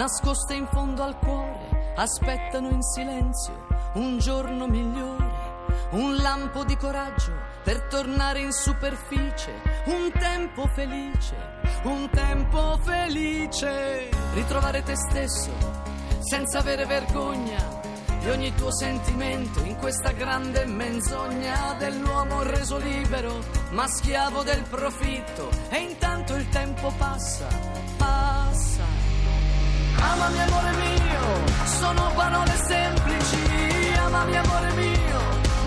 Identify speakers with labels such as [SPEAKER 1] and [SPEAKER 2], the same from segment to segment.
[SPEAKER 1] Nascoste in fondo al cuore, aspettano in silenzio un giorno migliore, un lampo di coraggio per tornare in superficie, un tempo felice, un tempo felice, ritrovare te stesso senza avere vergogna di ogni tuo sentimento in questa grande menzogna dell'uomo reso libero, ma schiavo del profitto e intanto il tempo passa. Amami amore mio, sono parole semplici, amami amore mio,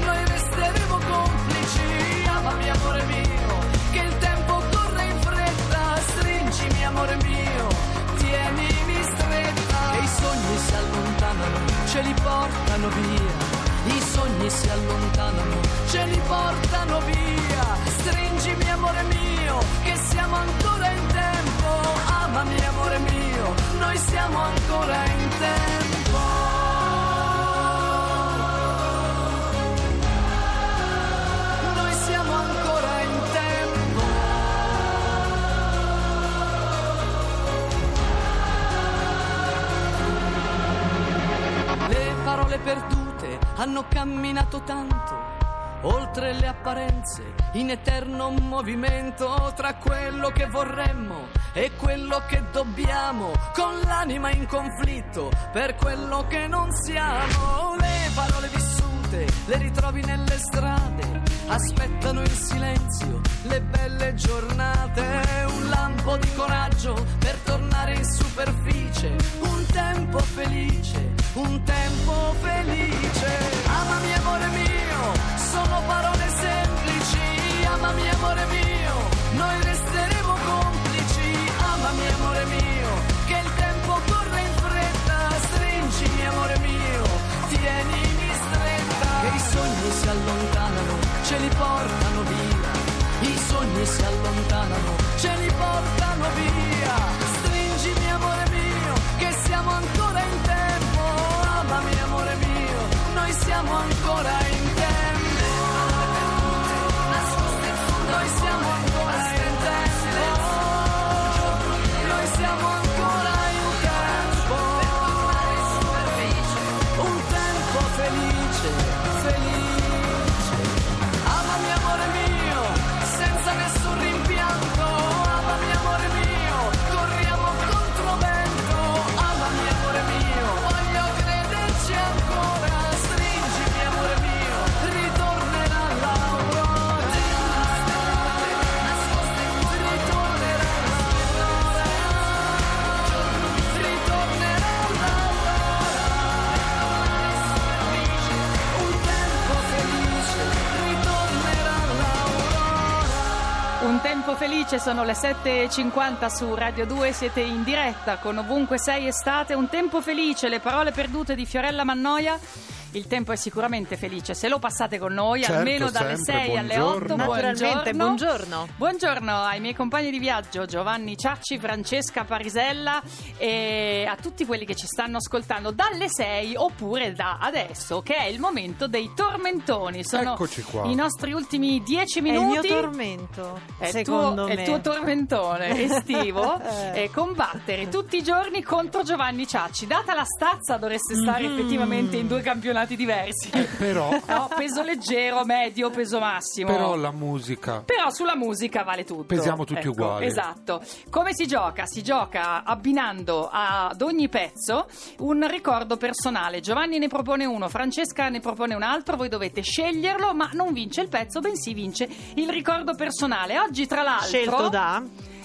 [SPEAKER 1] noi resteremo complici, amami amore mio, che il tempo corre in fretta, stringimi amore mio, tienimi stretta, e i sogni si allontanano, ce li portano via, i sogni si allontanano, ce li portano via, stringimi amore mio, che siamo ancora in tempo, amami amore mio, siamo ancora in tempo. Noi siamo ancora in tempo. Le parole perdute hanno camminato tanto, oltre le apparenze, in eterno movimento tra quello che vorremmo e quello che dobbiamo, con l'anima in conflitto per quello che non siamo. Le parole vissute le ritrovi nelle strade, aspettano in silenzio le belle giornate, un lampo di coraggio per tornare in superficie, un tempo felice, un tempo noi siamo ancora felice,
[SPEAKER 2] sono le 7.50 su Radio 2, siete in diretta con Ovunque Sei Estate. Un tempo felice, le parole perdute di Fiorella Mannoia. Il tempo è sicuramente felice, se lo passate con noi,
[SPEAKER 3] Certo,
[SPEAKER 2] almeno dalle
[SPEAKER 3] sempre,
[SPEAKER 2] 6 alle 8.
[SPEAKER 3] buongiorno.
[SPEAKER 4] Naturalmente, buongiorno.
[SPEAKER 2] Buongiorno ai miei compagni di viaggio Giovanni Ciacci, Francesca Parisella e a tutti quelli che ci stanno ascoltando dalle 6 oppure da adesso, che è il momento dei tormentoni. Sono
[SPEAKER 3] Eccoci qua.
[SPEAKER 2] i nostri ultimi 10
[SPEAKER 4] È il
[SPEAKER 2] minuti.
[SPEAKER 4] mio tormento,
[SPEAKER 2] È il
[SPEAKER 4] secondo
[SPEAKER 2] tuo,
[SPEAKER 4] me.
[SPEAKER 2] È il tuo tormentone estivo
[SPEAKER 4] Eh.
[SPEAKER 2] e combattere tutti i giorni contro Giovanni Ciacci. Data la stazza dovreste stare
[SPEAKER 4] Mhm.
[SPEAKER 2] effettivamente in due campionati diversi.
[SPEAKER 3] Però,
[SPEAKER 2] No, peso leggero, medio, peso massimo.
[SPEAKER 3] però la musica.
[SPEAKER 2] Però sulla musica vale tutto.
[SPEAKER 3] Pesiamo tutti
[SPEAKER 2] Ecco,
[SPEAKER 3] uguali.
[SPEAKER 2] Esatto. Come si gioca? Si gioca abbinando ad ogni pezzo un ricordo personale. Giovanni ne propone uno, Francesca ne propone un altro, voi dovete sceglierlo, ma non vince il pezzo, bensì vince il ricordo personale. Oggi, tra l'altro.
[SPEAKER 4] Scelto da...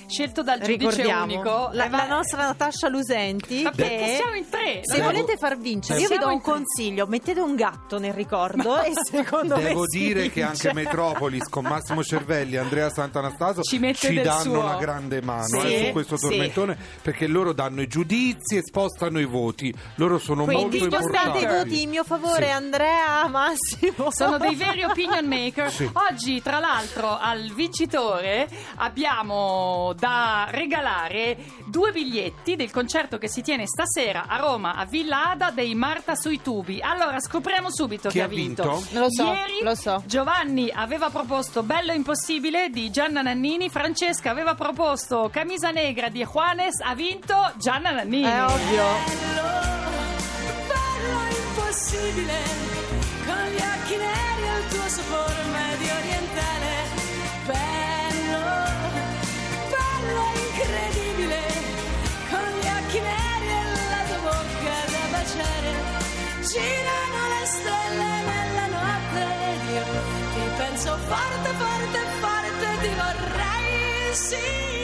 [SPEAKER 2] scelto dal giudice
[SPEAKER 4] Ricordiamo
[SPEAKER 2] unico.
[SPEAKER 4] la,
[SPEAKER 2] Eh,
[SPEAKER 4] la nostra Natascia Lusenti.
[SPEAKER 2] Ma perché
[SPEAKER 4] che
[SPEAKER 2] siamo in tre?
[SPEAKER 4] Se
[SPEAKER 2] è-
[SPEAKER 4] volete far vincere, io vi do un consiglio: mettete un gatto nel ricordo e secondo me.
[SPEAKER 3] Devo dire che
[SPEAKER 4] vince.
[SPEAKER 3] anche Metropolis con Massimo Cervelli e Andrea Sant'Anastaso
[SPEAKER 2] Ci del
[SPEAKER 3] danno
[SPEAKER 2] suo.
[SPEAKER 3] una grande mano
[SPEAKER 4] Sì,
[SPEAKER 3] eh, su questo
[SPEAKER 4] sì.
[SPEAKER 3] tormentone perché loro danno i giudizi e spostano i voti. Loro sono
[SPEAKER 4] Quindi
[SPEAKER 3] molto
[SPEAKER 4] spostate i
[SPEAKER 3] importanti.
[SPEAKER 4] voti in mio favore,
[SPEAKER 3] Sì.
[SPEAKER 4] Andrea, Massimo.
[SPEAKER 2] Sono dei veri opinion maker.
[SPEAKER 3] Sì.
[SPEAKER 2] Oggi, tra l'altro, al vincitore abbiamo da regalare due biglietti del concerto che si tiene stasera a Roma, a Villa Ada dei Marta sui tubi. Allora, scopriamo subito
[SPEAKER 3] Chi
[SPEAKER 2] chi,
[SPEAKER 3] ha
[SPEAKER 2] vinto.
[SPEAKER 3] vinto?
[SPEAKER 4] Lo so,
[SPEAKER 2] Ieri
[SPEAKER 4] lo so.
[SPEAKER 2] Giovanni aveva proposto Bello Impossibile di Gianna Nannini, Francesca aveva proposto Camisa Negra di Juanes, ha vinto Gianna Nannini.
[SPEAKER 4] È ovvio.
[SPEAKER 1] Bello impossibile, con gli occhi neri e il tuo sapore medio orientale. Forte, forte.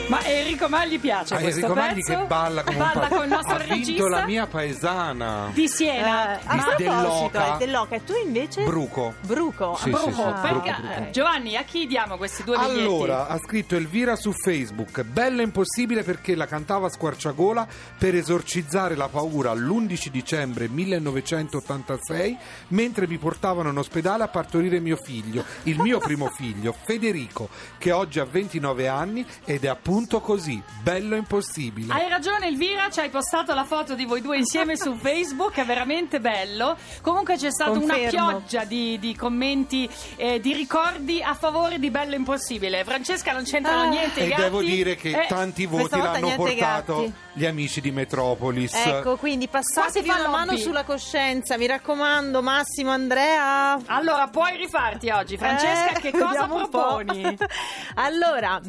[SPEAKER 2] Ma Enrico Magli piace
[SPEAKER 3] Ah,
[SPEAKER 2] questo
[SPEAKER 3] Enrico Magli
[SPEAKER 2] pezzo?
[SPEAKER 3] che balla come un
[SPEAKER 2] Balla
[SPEAKER 3] pazzo.
[SPEAKER 2] con il nostro
[SPEAKER 3] ha vinto
[SPEAKER 2] regista
[SPEAKER 3] la mia paesana
[SPEAKER 2] di Siena.
[SPEAKER 4] Eh, a proposito,
[SPEAKER 3] dell'Oca.
[SPEAKER 4] dell'Oca. E tu invece?
[SPEAKER 3] Bruco
[SPEAKER 4] Bruco.
[SPEAKER 3] Sì,
[SPEAKER 4] Ah,
[SPEAKER 3] sì,
[SPEAKER 2] Bruco,
[SPEAKER 3] sì,
[SPEAKER 4] ah.
[SPEAKER 2] perché-
[SPEAKER 3] Bruco, Bruco.
[SPEAKER 2] eh, Giovanni, a chi diamo questi due biglietti?
[SPEAKER 3] Allora, ha scritto Elvira su Facebook, bello impossibile perché la cantava a squarciagola per esorcizzare la paura l'11 dicembre 1986 mentre mi portavano in ospedale a partorire mio figlio, il mio primo figlio, Federico, che oggi ha 29 anni ed è appunto così, bello impossibile.
[SPEAKER 2] Hai ragione Elvira, ci hai postato la foto di voi due insieme su Facebook, è veramente bello. Comunque c'è stata una
[SPEAKER 4] Confermo.
[SPEAKER 2] pioggia di, di commenti, eh, di ricordi a favore di Bello Impossibile. Francesca non c'entrano
[SPEAKER 4] Ah.
[SPEAKER 2] niente. i
[SPEAKER 3] E
[SPEAKER 2] gatti.
[SPEAKER 3] devo dire che
[SPEAKER 2] Eh,
[SPEAKER 3] tanti voti l'hanno portato
[SPEAKER 4] gatti.
[SPEAKER 3] gli amici di Metropolis.
[SPEAKER 4] Ecco, quindi passatevi
[SPEAKER 2] Qua si fa
[SPEAKER 4] una mano
[SPEAKER 2] lobby.
[SPEAKER 4] sulla coscienza, mi raccomando, Massimo, Andrea.
[SPEAKER 2] Allora, puoi rifarti oggi. Francesca,
[SPEAKER 4] Eh,
[SPEAKER 2] che cosa
[SPEAKER 4] vediamo un po'.
[SPEAKER 2] proponi?
[SPEAKER 4] allora,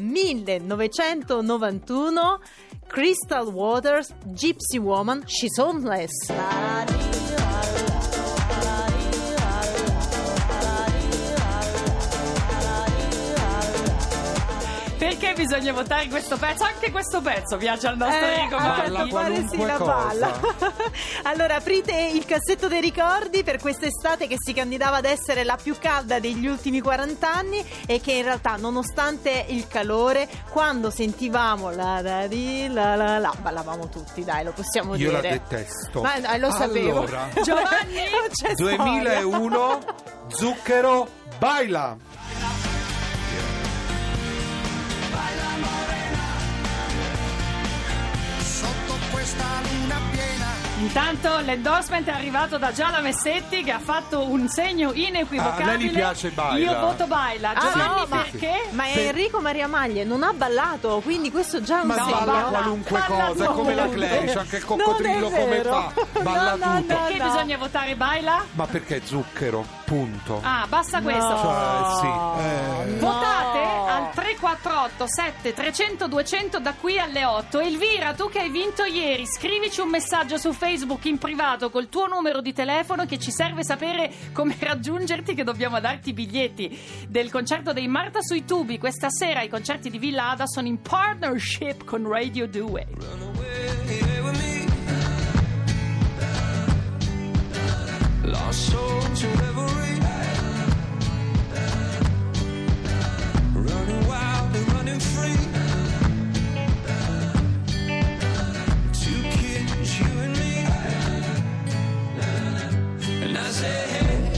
[SPEAKER 4] 1991, Crystal Waters, Gypsy Woman, She's Homeless.
[SPEAKER 2] Perché bisogna votare questo pezzo? Anche questo pezzo piace al nostro
[SPEAKER 4] Eh,
[SPEAKER 2] Enrico
[SPEAKER 3] Balla
[SPEAKER 4] pare
[SPEAKER 3] qualunque
[SPEAKER 4] sì, la balla. allora, aprite il cassetto dei ricordi per quest'estate che si candidava ad essere la più calda degli ultimi 40 anni e che in realtà, nonostante il calore, quando sentivamo la la di la la la, ballavamo tutti, dai, lo possiamo
[SPEAKER 3] Io la
[SPEAKER 4] dire.
[SPEAKER 3] detesto.
[SPEAKER 4] Ma eh, lo sapevo.
[SPEAKER 3] Allora,
[SPEAKER 2] Giovanni?
[SPEAKER 4] Non c'è storia.
[SPEAKER 3] 2001 Zucchero baila
[SPEAKER 2] Intanto l'endorsement è arrivato da Giala Messetti che ha fatto un segno inequivocabile.
[SPEAKER 3] Ah, a lei gli piace Baila?
[SPEAKER 2] Io voto Baila.
[SPEAKER 4] Ah,
[SPEAKER 2] Giovanni
[SPEAKER 4] no, ma-
[SPEAKER 2] perché?
[SPEAKER 4] Ma Enrico Maria Maglie non ha ballato, quindi questo già è un
[SPEAKER 3] ma
[SPEAKER 4] segno.
[SPEAKER 3] balla
[SPEAKER 2] balla-
[SPEAKER 3] qualunque
[SPEAKER 2] balla
[SPEAKER 3] cosa, è come la. Clarice, anche il coccodrillo come fa, balla
[SPEAKER 4] No, no,
[SPEAKER 3] tutto.
[SPEAKER 4] no.
[SPEAKER 2] Perché bisogna votare Baila?
[SPEAKER 3] Ma perché zucchero? Punto.
[SPEAKER 2] Ah, basta questo.
[SPEAKER 3] Cioè, sì. eh.
[SPEAKER 2] Votate al 348 7 300 200 da qui alle 8. Elvira, tu che hai vinto ieri, scrivici un messaggio su Facebook in privato col tuo numero di telefono che ci serve sapere come raggiungerti che dobbiamo darti i biglietti del concerto dei Marta sui tubi. Questa sera i concerti di Villa Ada sono in partnership con Radio 2.
[SPEAKER 5] I say, hey, hey,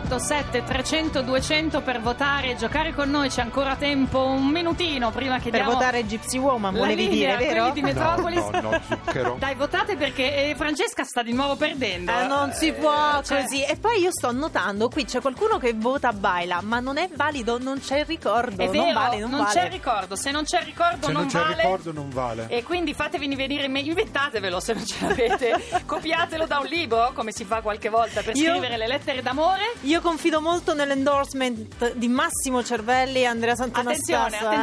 [SPEAKER 2] 348 7300 200 per votare e giocare con noi. C'è ancora tempo, un minutino prima che
[SPEAKER 4] Per
[SPEAKER 2] diamo
[SPEAKER 4] votare Gypsy Woman,
[SPEAKER 2] la
[SPEAKER 4] volevi
[SPEAKER 2] linea
[SPEAKER 4] dire, vero?
[SPEAKER 2] quelli di Metropolis.
[SPEAKER 3] No, no, no, zucchero.
[SPEAKER 2] Dai, votate perché eh, Francesca sta di nuovo perdendo.
[SPEAKER 4] Eh, non si può
[SPEAKER 2] Eh, cioè-
[SPEAKER 4] così. E poi io sto notando, qui c'è qualcuno che vota Baila, ma non è valido, non c'è il ricordo.
[SPEAKER 2] È vero,
[SPEAKER 4] non vale, non, vale.
[SPEAKER 2] c'è il ricordo. Se non c'è il ricordo,
[SPEAKER 3] Se
[SPEAKER 2] non,
[SPEAKER 3] non c'è
[SPEAKER 2] vale.
[SPEAKER 3] ricordo non vale.
[SPEAKER 2] E quindi fatevi venire me- inventatevelo se non ce l'avete. Copiatelo da un libro, come si fa qualche volta per
[SPEAKER 4] Io-
[SPEAKER 2] scrivere le lettere d'amore.
[SPEAKER 4] Io confido molto nell'endorsement di Massimo Cervelli e Andrea Santonastasso.
[SPEAKER 2] Attenzione,
[SPEAKER 4] eh.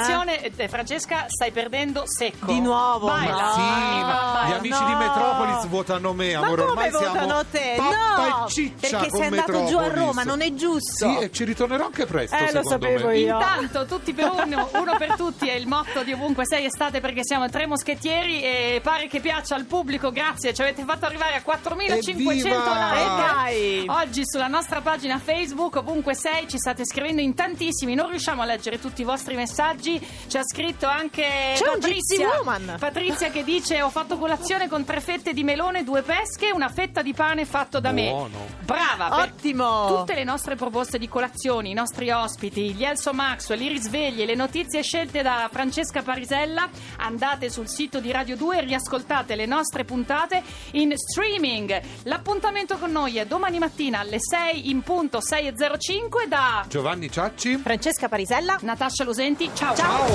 [SPEAKER 2] attenzione, eh, Francesca, stai perdendo secco.
[SPEAKER 4] Di nuovo,
[SPEAKER 2] Baila.
[SPEAKER 4] no.
[SPEAKER 3] Sì, ma gli amici di
[SPEAKER 4] no.
[SPEAKER 3] Metropolis votano me,
[SPEAKER 4] Ma
[SPEAKER 3] amore.
[SPEAKER 4] come
[SPEAKER 3] Ormai siamo
[SPEAKER 4] votano te?
[SPEAKER 3] pappa
[SPEAKER 4] no,
[SPEAKER 3] e ciccia
[SPEAKER 4] perché sei andato giù a. Roma, non è giusto.
[SPEAKER 3] Sì, e ci ritornerò anche presto,
[SPEAKER 4] Eh, lo sapevo
[SPEAKER 3] me.
[SPEAKER 4] io.
[SPEAKER 2] Intanto tutti per uno, uno per tutti è il motto di ovunque sei estate perché siamo tre moschettieri e pare che piaccia al pubblico, grazie, ci avete fatto arrivare a 4500
[SPEAKER 3] Evviva!
[SPEAKER 2] like.
[SPEAKER 4] Eh, dai.
[SPEAKER 2] Oggi sulla nostra pagina Facebook ovunque sei ci state scrivendo in tantissimi, non riusciamo a leggere tutti i vostri messaggi, ci ha scritto anche
[SPEAKER 4] C'è un
[SPEAKER 2] Patrizia,
[SPEAKER 4] Woman.
[SPEAKER 2] Patrizia che dice ho fatto colazione con tre fette di melone, due pesche, una fetta di pane fatto da me.
[SPEAKER 3] Buono.
[SPEAKER 2] Brava, per-
[SPEAKER 4] Ottimo.
[SPEAKER 2] Tutte le nostre proposte di colazioni, i nostri ospiti, gli Elso Maxwell, i risvegli, le notizie scelte da Francesca Parisella, andate sul sito di Radio 2 e riascoltate le nostre puntate in streaming. L'appuntamento con noi è domani mattina alle 6 in punto 6.05 da
[SPEAKER 3] Giovanni Ciacci.
[SPEAKER 4] Francesca Parisella.
[SPEAKER 2] Natascia Losenti. Ciao.
[SPEAKER 3] Ciao.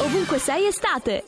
[SPEAKER 6] Ovunque sei estate.